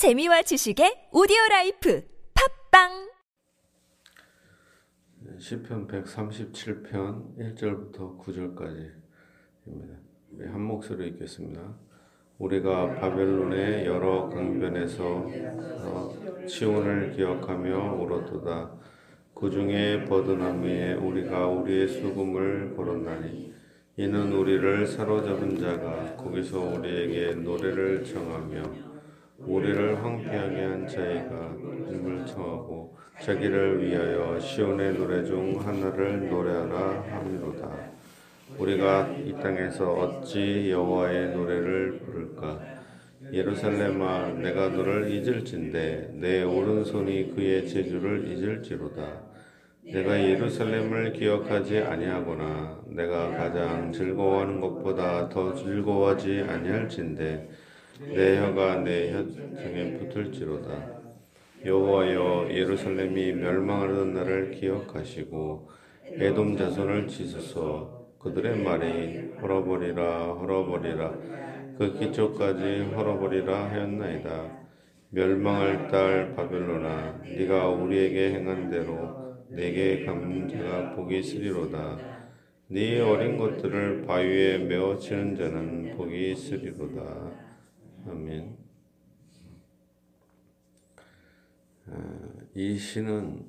재미와 지식의 오디오 life 팟빵 시편 137편 1절부터 9절까지입니다. 한 목소리 읽겠습니다. 우리가 바벨론의 여러 강변에서 어, 시온을 기억하며 울었도다. 그 중에 버드나무에 우리가 우리의 수금을 걸었나니 이는 우리를 사로잡은 자가 거기서 우리에게 노래를 청하며 우리를 황폐하게 한 자애가 힘을 청하고 자기를 위하여 시온의 노래 중 하나를 노래하라 함이로다. 우리가 이 땅에서 어찌 여호와의 노래를 부를까? 예루살렘아, 내가 너를 잊을진데 내 오른손이 그의 제주를 잊을지로다. 내가 예루살렘을 기억하지 아니하거나 내가 가장 즐거워하는 것보다 더 즐거워하지 아니할진데 내 혀가 내 혀중에 붙을지로다. 여호와여 예루살렘이 멸망하는 날을 기억하시고 에돔 자손을 지소서 그들의 말이 헐어버리라 헐어버리라 그 기초까지 헐어버리라 하였나이다. 멸망할 딸 바벨로나 네가 우리에게 행한 대로 내게 갚는 자가 복이 있으리로다. 네 어린 것들을 바위에 메어치는 자는 복이 있으리로다. 아멘. 이 시는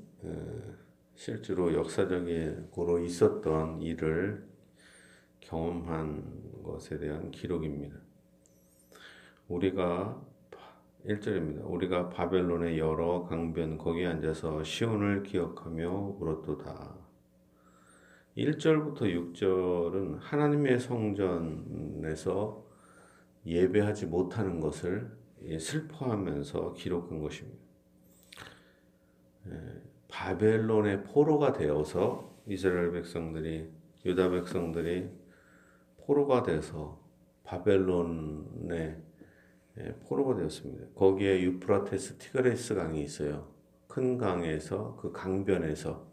실제로 역사적으로 있었던 일을 경험한 것에 대한 기록입니다. 우리가 1절입니다. 우리가 바벨론의 여러 강변 거기에 앉아서 시온을 기억하며 울었도다. 1절부터 6절은 하나님의 성전에서 예배하지 못하는 것을 슬퍼하면서 기록한 것입니다. 바벨론의 포로가 되어서 이스라엘 백성들이 유다 백성들이 포로가 돼서 바벨론의 포로가 되었습니다. 거기에 유프라테스 티그리스 강이 있어요. 큰 강에서 그 강변에서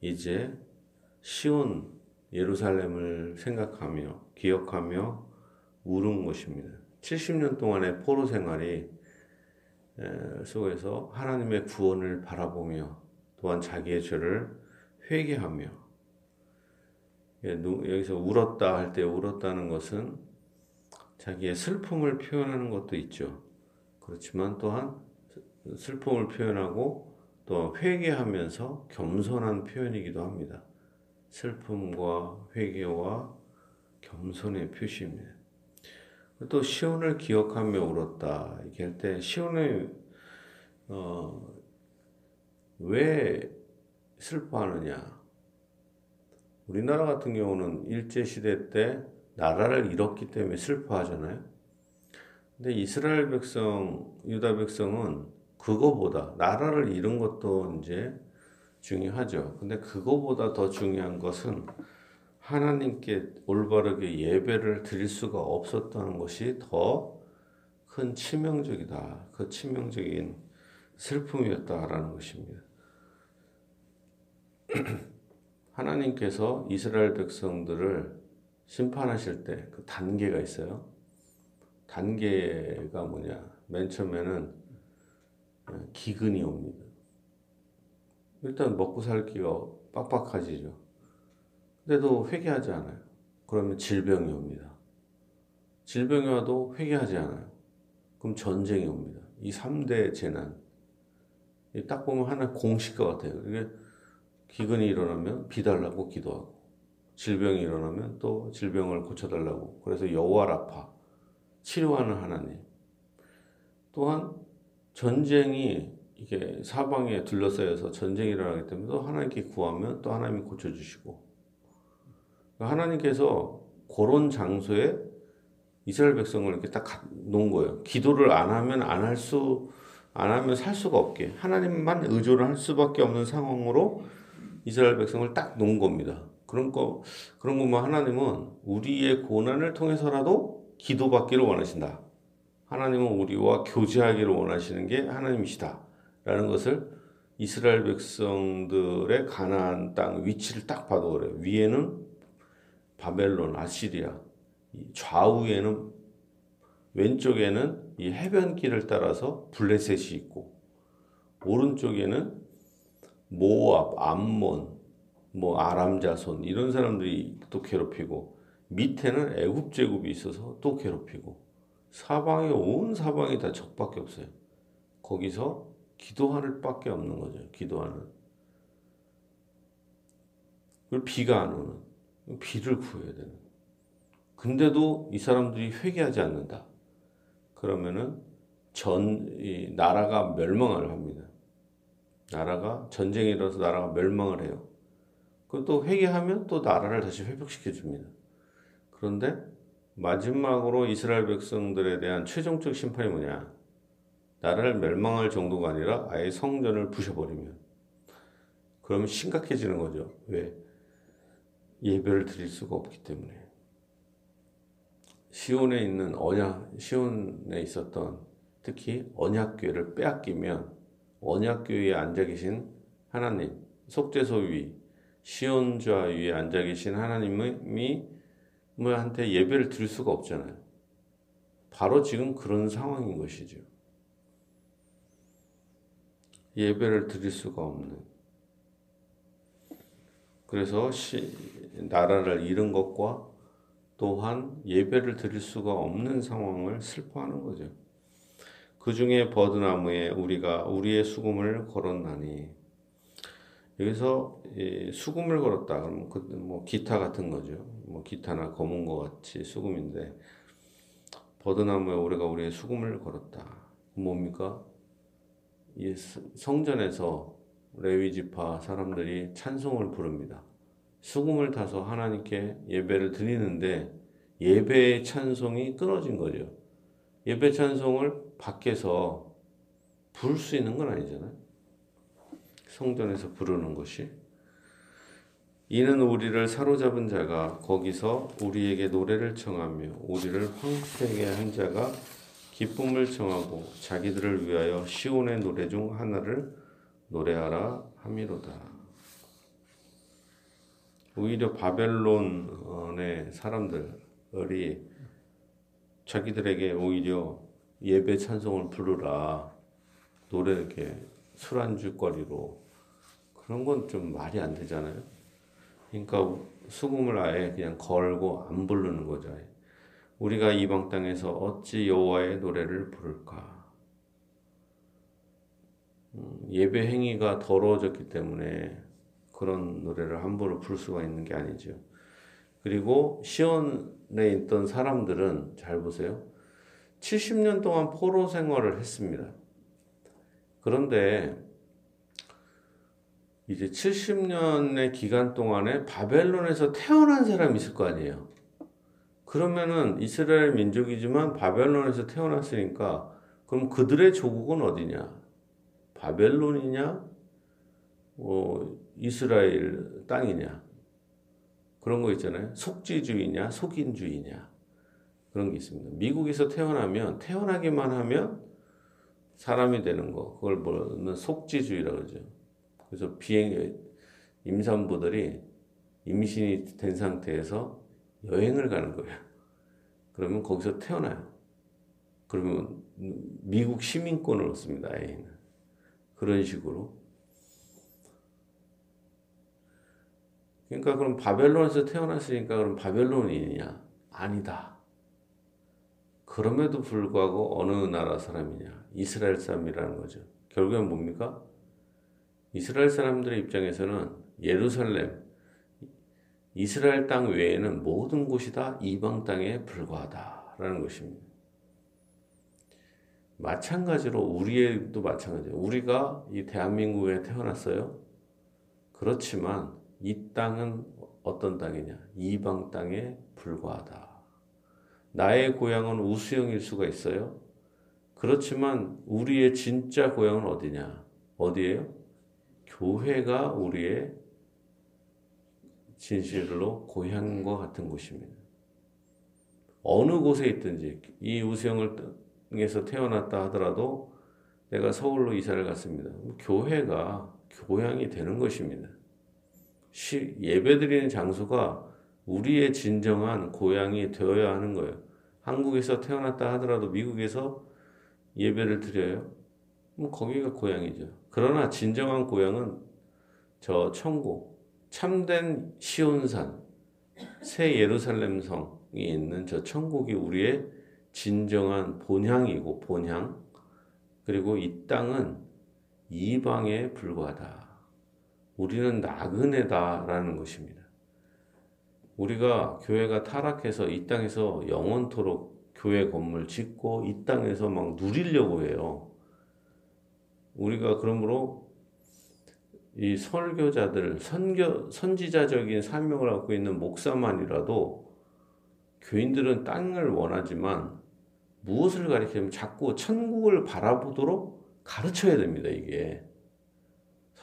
이제 시온 예루살렘을 생각하며 기억하며 울은 것입니다. 70년 동안의 포로 생활이 속에서 하나님의 구원을 바라보며 또한 자기의 죄를 회개하며 예, 여기서 울었다 할 때 울었다는 것은 자기의 슬픔을 표현하는 것도 있죠. 그렇지만 또한 슬픔을 표현하고 또 회개하면서 겸손한 표현이기도 합니다. 슬픔과 회개와 겸손의 표시입니다. 또 시온을 기억하며 울었다 이렇게 할 때 시온을 어, 왜 슬퍼하느냐? 우리나라 같은 경우는 일제 시대 때 나라를 잃었기 때문에 슬퍼하잖아요. 근데 이스라엘 백성, 유다 백성은 그거보다 나라를 잃은 것도 이제 중요하죠. 근데 그거보다 더 중요한 것은 하나님께 올바르게 예배를 드릴 수가 없었다는 것이 더 큰 치명적이다. 그 치명적인 슬픔이었다라는 것입니다. 하나님께서 이스라엘 백성들을 심판하실 때 그 단계가 있어요. 단계가 뭐냐? 맨 처음에는 기근이 옵니다. 일단 먹고 살기가 빡빡하지죠. 근데도 회개하지 않아요. 그러면 질병이 옵니다. 질병이 와도 회개하지 않아요. 그럼 전쟁이 옵니다. 이 3대 재난. 딱 보면 하나 공식과 같아요. 이게 기근이 일어나면 비달라고 기도하고, 질병이 일어나면 또 질병을 고쳐달라고. 그래서 여호와 라파, 치료하는 하나님. 또한 전쟁이 이게 사방에 둘러싸여서 전쟁이 일어나기 때문에 또 하나님께 구하면 또 하나님이 고쳐주시고, 하나님께서 그런 장소에 이스라엘 백성을 이렇게 딱 놓은 거예요. 기도를 안 하면 안 할 수, 안 하면 살 수가 없게. 하나님만 의존을 할 수밖에 없는 상황으로 이스라엘 백성을 딱 놓은 겁니다. 그런 거, 그런 것만 하나님은 우리의 고난을 통해서라도 기도받기를 원하신다. 하나님은 우리와 교제하기를 원하시는 게 하나님이시다. 라는 것을 이스라엘 백성들의 가나안 땅 위치를 딱 봐도 그래요. 위에는 바벨론, 아시리아, 좌우에는 왼쪽에는 이 해변길을 따라서 블레셋이 있고 오른쪽에는 모압, 암몬, 뭐 아람 자손 이런 사람들이 또 괴롭히고 밑에는 애굽 제국이 있어서 또 괴롭히고 사방에 온 사방이 다 적밖에 없어요. 거기서 기도하는 밖에 없는 거죠. 기도하는. 그리고 비가 안 오는. 비를 구해야 되는. 근데도 이 사람들이 회개하지 않는다. 그러면은 전, 이 나라가 멸망을 합니다. 나라가 전쟁이 일어나서 나라가 멸망을 해요. 그또 회개하면 또 나라를 다시 회복시켜 줍니다. 그런데 마지막으로 이스라엘 백성들에 대한 최종적 심판이 뭐냐? 나라를 멸망할 정도가 아니라 아예 성전을 부셔버리면 그러면 심각해지는 거죠. 왜? 예배를 드릴 수가 없기 때문에. 시온에 있는 언약, 시온에 있었던 특히 언약교회를 빼앗기면 언약교회에 앉아 계신 하나님, 속죄소 위, 시온 좌 위에 앉아 계신 하나님이 뭐한테 예배를 드릴 수가 없잖아요. 바로 지금 그런 상황인 것이죠. 예배를 드릴 수가 없는. 그래서 시, 나라를 잃은 것과 또한 예배를 드릴 수가 없는 상황을 슬퍼하는 거죠. 그 중에 버드나무에 우리가 우리의 수금을 걸었나니 여기서 수금을 걸었다 그러면 그뭐 기타 같은 거죠. 뭐 기타나 검은 것 같이 수금인데 버드나무에 우리가 우리의 수금을 걸었다. 뭡니까? 이 성전에서 레위 지파 사람들이 찬송을 부릅니다. 수금을 타서 하나님께 예배를 드리는데 예배의 찬송이 끊어진 거죠. 예배 찬송을 밖에서 부를 수 있는 건 아니잖아요. 성전에서 부르는 것이. 이는 우리를 사로잡은 자가 거기서 우리에게 노래를 청하며 우리를 황폐하게 한 자가 기쁨을 청하고 자기들을 위하여 시온의 노래 중 하나를 노래하라 함이로다. 오히려 바벨론의 사람들이 자기들에게 오히려 예배 찬송을 부르라 노래 이렇게 술안주거리로 그런 건 좀 말이 안 되잖아요. 그러니까 수금을 아예 그냥 걸고 안 부르는 거죠. 우리가 이방 땅에서 어찌 여호와의 노래를 부를까? 음, 예배 행위가 더러워졌기 때문에 그런 노래를 함부로 부를 수가 있는 게 아니죠. 그리고 시온에 있던 사람들은 잘 보세요. 70년 동안 포로 생활을 했습니다. 그런데 이제 70년의 기간 동안에 바벨론에서 태어난 사람이 있을 거 아니에요. 그러면은 이스라엘 민족이지만 바벨론에서 태어났으니까 그럼 그들의 조국은 어디냐? 바벨론이냐? 어, 이스라엘 땅이냐? 그런 거 있잖아요. 속지주의냐? 속인주의냐? 그런 게 있습니다. 미국에서 태어나면 태어나기만 하면 사람이 되는 거 그걸 뭐냐면 속지주의라고 그러죠. 그래서 비행 임산부들이 임신이 된 상태에서 여행을 가는 거예요. 그러면 거기서 태어나요. 그러면 미국 시민권을 얻습니다. 아이는 그런 식으로. 그러니까 그럼 바벨론에서 태어났으니까 그럼 바벨론인이냐? 아니다. 그럼에도 불구하고 어느 나라 사람이냐? 이스라엘 사람이라는 거죠. 결국엔 뭡니까? 이스라엘 사람들의 입장에서는 예루살렘, 이스라엘 땅 외에는 모든 곳이 다 이방 땅에 불과하다라는 것입니다. 마찬가지로 우리도 마찬가지예요. 우리가 이 대한민국에 태어났어요. 그렇지만 이 땅은 어떤 땅이냐? 이방 땅에 불과하다. 나의 고향은 우수영일 수가 있어요. 그렇지만 우리의 진짜 고향은 어디냐? 어디예요? 교회가 우리의 진실로 고향과 같은 곳입니다. 어느 곳에 있든지 이 우수영을 에서 태어났다 하더라도 내가 서울로 이사를 갔습니다. 교회가 고향이 되는 것입니다. 예배드리는 장소가 우리의 진정한 고향이 되어야 하는 거예요. 한국에서 태어났다 하더라도 미국에서 예배를 드려요. 뭐 거기가 고향이죠. 그러나 진정한 고향은 저 천국, 참된 시온산, 새 예루살렘 성이 있는 저 천국이 우리의 진정한 본향이고 본향. 그리고 이 땅은 이방에 불과하다. 우리는 나그네다라는 것입니다. 우리가 교회가 타락해서 이 땅에서 영원토록 교회 건물 짓고 이 땅에서 막 누리려고 해요. 우리가 그러므로 이 설교자들, 선교, 선지자적인 사명을 갖고 있는 목사만이라도 교인들은 땅을 원하지만 무엇을 가리키면 자꾸 천국을 바라보도록 가르쳐야 됩니다, 이게.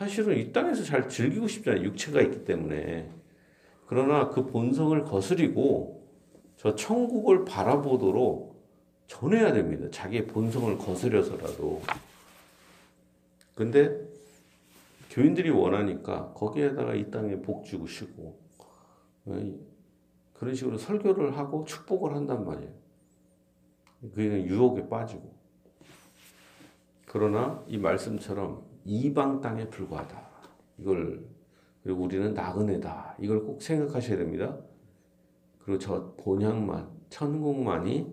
사실은 이 땅에서 잘 즐기고 싶잖아요. 육체가 있기 때문에. 그러나 그 본성을 거스리고 저 천국을 바라보도록 전해야 됩니다. 자기의 본성을 거스려서라도. 근데 교인들이 원하니까 거기에다가 이 땅에 복 주고 쉬고 어, 그런 식으로 설교를 하고 축복을 한단 말이에요. 그게 유혹에 빠지고. 그러나 이 말씀처럼 이방 땅에 불과하다. 이걸 그리고 우리는 나그네다. 이걸 꼭 생각하셔야 됩니다. 그리고 저 본향만 천국만이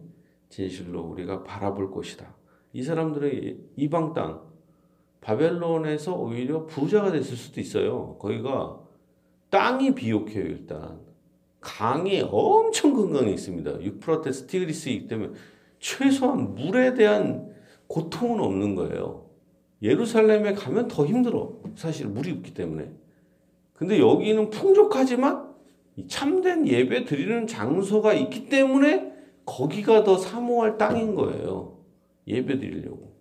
진실로 우리가 바라볼 곳이다. 이 사람들은 이방 땅 바벨론에서 오히려 부자가 됐을 수도 있어요. 거기가 땅이 비옥해요, 일단. 강이 엄청 건강해 있습니다. 유프라테스 티그리스이기 때문에 최소한 물에 대한 고통은 없는 거예요. 예루살렘에 가면 더 힘들어. 사실 물이 없기 때문에. 근데 여기는 풍족하지만 참된 예배 드리는 장소가 있기 때문에 거기가 더 사모할 땅인 거예요. 예배 드리려고.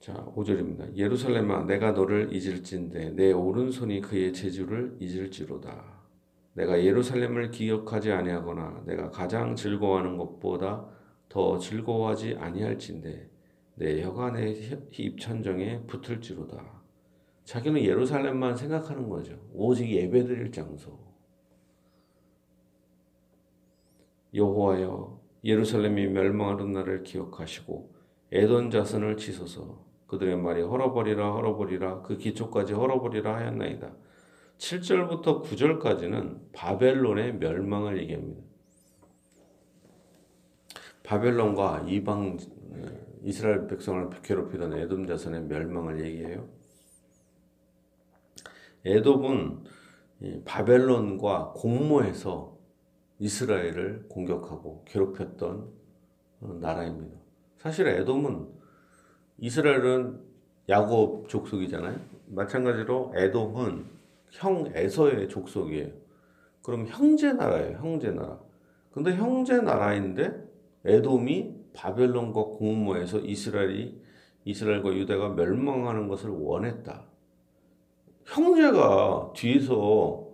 자, 5절입니다. 예루살렘아 내가 너를 잊을진데 내 오른손이 그의 재주를 잊을지로다. 내가 예루살렘을 기억하지 아니하거나 내가 가장 즐거워하는 것보다 더 즐거워하지 아니할진데 내 혀간의 입천정에 붙을지로다. 자기는 예루살렘만 생각하는 거죠. 오직 예배드릴 장소. 여호와여 예루살렘이 멸망하는 날을 기억하시고 에돈 자손을 치소서 그들의 말이 헐어버리라 헐어버리라 그 기초까지 헐어버리라 하였나이다. 7절부터 9절까지는 바벨론의 멸망을 얘기합니다. 바벨론과 이방 이스라엘 백성을 괴롭히던 에돔 자손의 멸망을 얘기해요. 에돔은 바벨론과 공모해서 이스라엘을 공격하고 괴롭혔던 어, 나라입니다. 사실 에돔은 이스라엘은 야곱 족속이잖아요. 마찬가지로 에돔은 형 에서의 족속이에요. 그럼 형제 나라예요. 형제 나라. 근데 형제 나라인데 에돔이 바벨론과 공모해서 이스라엘이 이스라엘과 유대가 멸망하는 것을 원했다. 형제가 뒤에서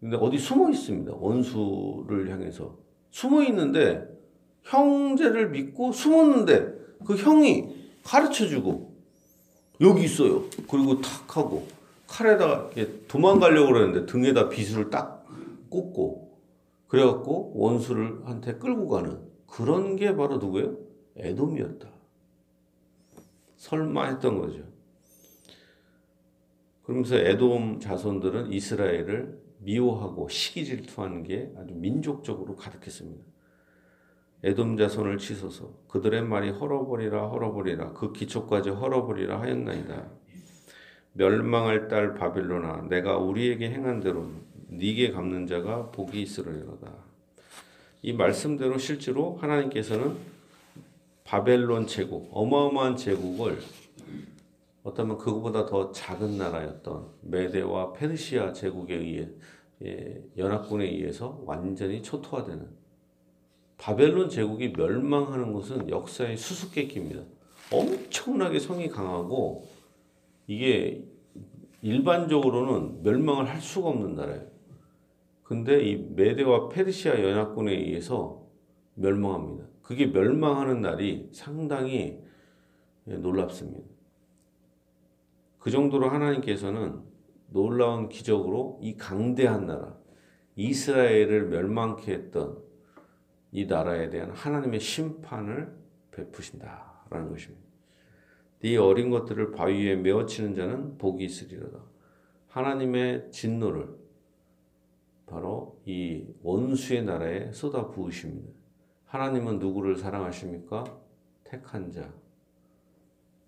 근데 어디 숨어 있습니다. 원수를 향해서 숨어 있는데 형제를 믿고 숨었는데 그 형이 가르쳐 주고 여기 있어요. 그리고 탁 하고 칼에다가 도망가려고 그러는데 등에다 비수를 딱 꽂고 그래갖고 원수를 한테 끌고 가는 그런 게 바로 누구예요? 에돔이었다. 설마 했던 거죠. 그러면서 에돔 자손들은 이스라엘을 미워하고 시기 질투하는 게 아주 민족적으로 가득했습니다. 에돔 자손을 치소서 그들의 말이 헐어버리라 헐어버리라 그 기초까지 헐어버리라 하였나이다. 멸망할 딸 바빌로나 내가 우리에게 행한 대로 네게 갚는 자가 복이 있으리로다. 이 말씀대로 실제로 하나님께서는 바벨론 제국 어마어마한 제국을 어쩌면 그거보다 더 작은 나라였던 메데와 페르시아 제국에 의해 예, 연합군에 의해서 완전히 초토화되는 바벨론 제국이 멸망하는 것은 역사의 수수께끼입니다. 엄청나게 성이 강하고 이게 일반적으로는 멸망을 할 수가 없는 나라예요. 근데 이 메데와 페르시아 연합군에 의해서 멸망합니다. 그게 멸망하는 날이 상당히 놀랍습니다. 그 정도로 하나님께서는 놀라운 기적으로 이 강대한 나라 이스라엘을 멸망케 했던 이 나라에 대한 하나님의 심판을 베푸신다라는 것입니다. 이 어린 것들을 바위 위에 메어치는 자는 복이 있으리로다. 하나님의 진노를 바로 이 원수의 나라에 쏟아 부으십니다. 하나님은 누구를 사랑하십니까? 택한 자.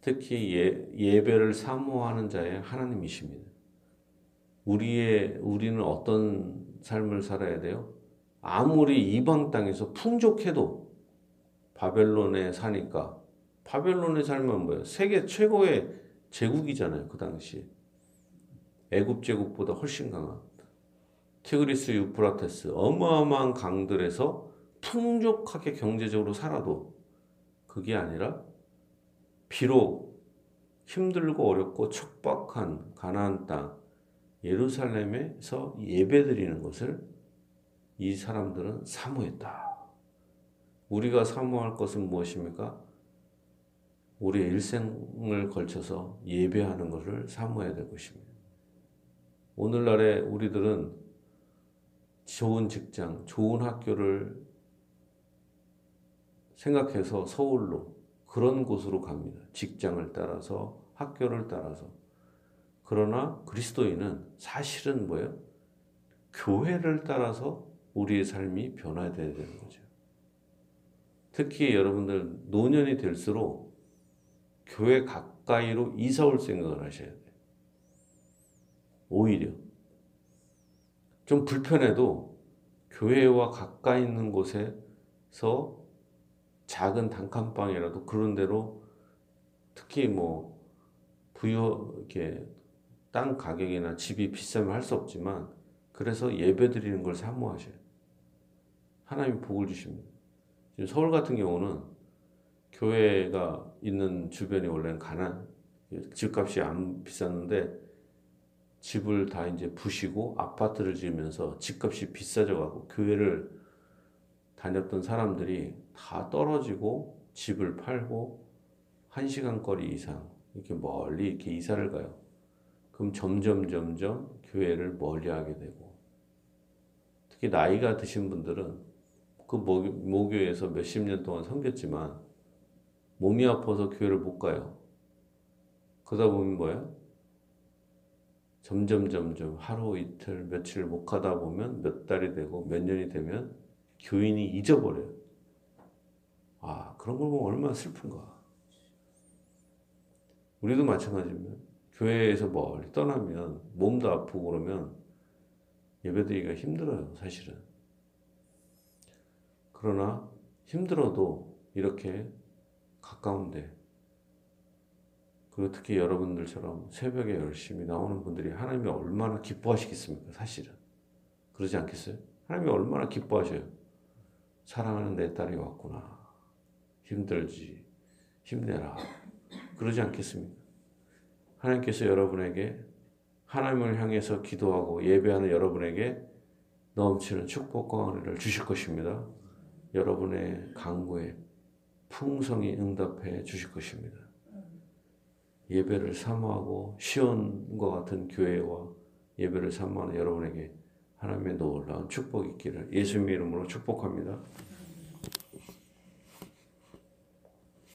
특히 예, 예배를 사모하는 자의 하나님이십니다. 우리의 우리는 어떤 삶을 살아야 돼요? 아무리 이방 땅에서 풍족해도 바벨론에 사니까 바벨론의 삶은 뭐예요? 세계 최고의 제국이잖아요. 그 당시에. 애굽 제국보다 훨씬 강한 티그리스 유프라테스 어마어마한 강들에서 풍족하게 경제적으로 살아도 그게 아니라 비록 힘들고 어렵고 척박한 가나안 땅 예루살렘에서 예배드리는 것을 이 사람들은 사모했다. 우리가 사모할 것은 무엇입니까? 우리의 일생을 걸쳐서 예배하는 것을 사모해야 될 것입니다. 오늘날에 우리들은 좋은 직장, 좋은 학교를 생각해서 서울로 그런 곳으로 갑니다. 직장을 따라서 학교를 따라서. 그러나 그리스도인은 사실은 뭐예요? 교회를 따라서 우리의 삶이 변화되어야 되는 거죠. 특히 여러분들 노년이 될수록 교회 가까이로 이사 올 생각을 하셔야 돼요. 오히려. 좀 불편해도 교회와 가까이 있는 곳에서 작은 단칸방이라도 그런 데로 특히 뭐 부여 이렇게 땅 가격이나 집이 비싸면 할 수 없지만 그래서 예배 드리는 걸 사모하셔요. 하나님이 복을 주십니다. 지금 서울 같은 경우는 교회가 있는 주변이 원래는 가난 집값이 안 비쌌는데 집을 다 이제 부시고 아파트를 지으면서 집값이 비싸져 가고 교회를 다녔던 사람들이 다 떨어지고 집을 팔고 한 시간 거리 이상 이렇게 멀리 이렇게 이사를 가요. 그럼 점점 점점 교회를 멀리하게 되고 특히 나이가 드신 분들은 그 모교에서 몇십 년 동안 섬겼지만 몸이 아파서 교회를 못 가요. 그러다 보면 뭐야? 점점 점점 하루 이틀 며칠 못 가다 보면 몇 달이 되고 몇 년이 되면 교인이 잊어버려요. 아 그런 걸 보면 얼마나 슬픈가. 우리도 마찬가지입니다. 교회에서 멀리 떠나면 몸도 아프고 그러면 예배드리기가 힘들어요, 사실은. 그러나 힘들어도 이렇게 가까운데 그리고 특히 여러분들처럼 새벽에 열심히 나오는 분들이 하나님이 얼마나 기뻐하시겠습니까? 사실은. 그러지 않겠어요? 하나님이 얼마나 기뻐하셔요. 사랑하는 내 딸이 왔구나. 힘들지. 힘내라. 그러지 않겠습니까? 하나님께서 여러분에게 하나님을 향해서 기도하고 예배하는 여러분에게 넘치는 축복과 은혜를 주실 것입니다. 여러분의 강구에 풍성히 응답해 주실 것입니다. 예배를 사모하고 시온과 같은 교회와 예배를 사모하는 여러분에게 하나님의 놀라운 축복이 있기를 예수님의 이름으로 축복합니다.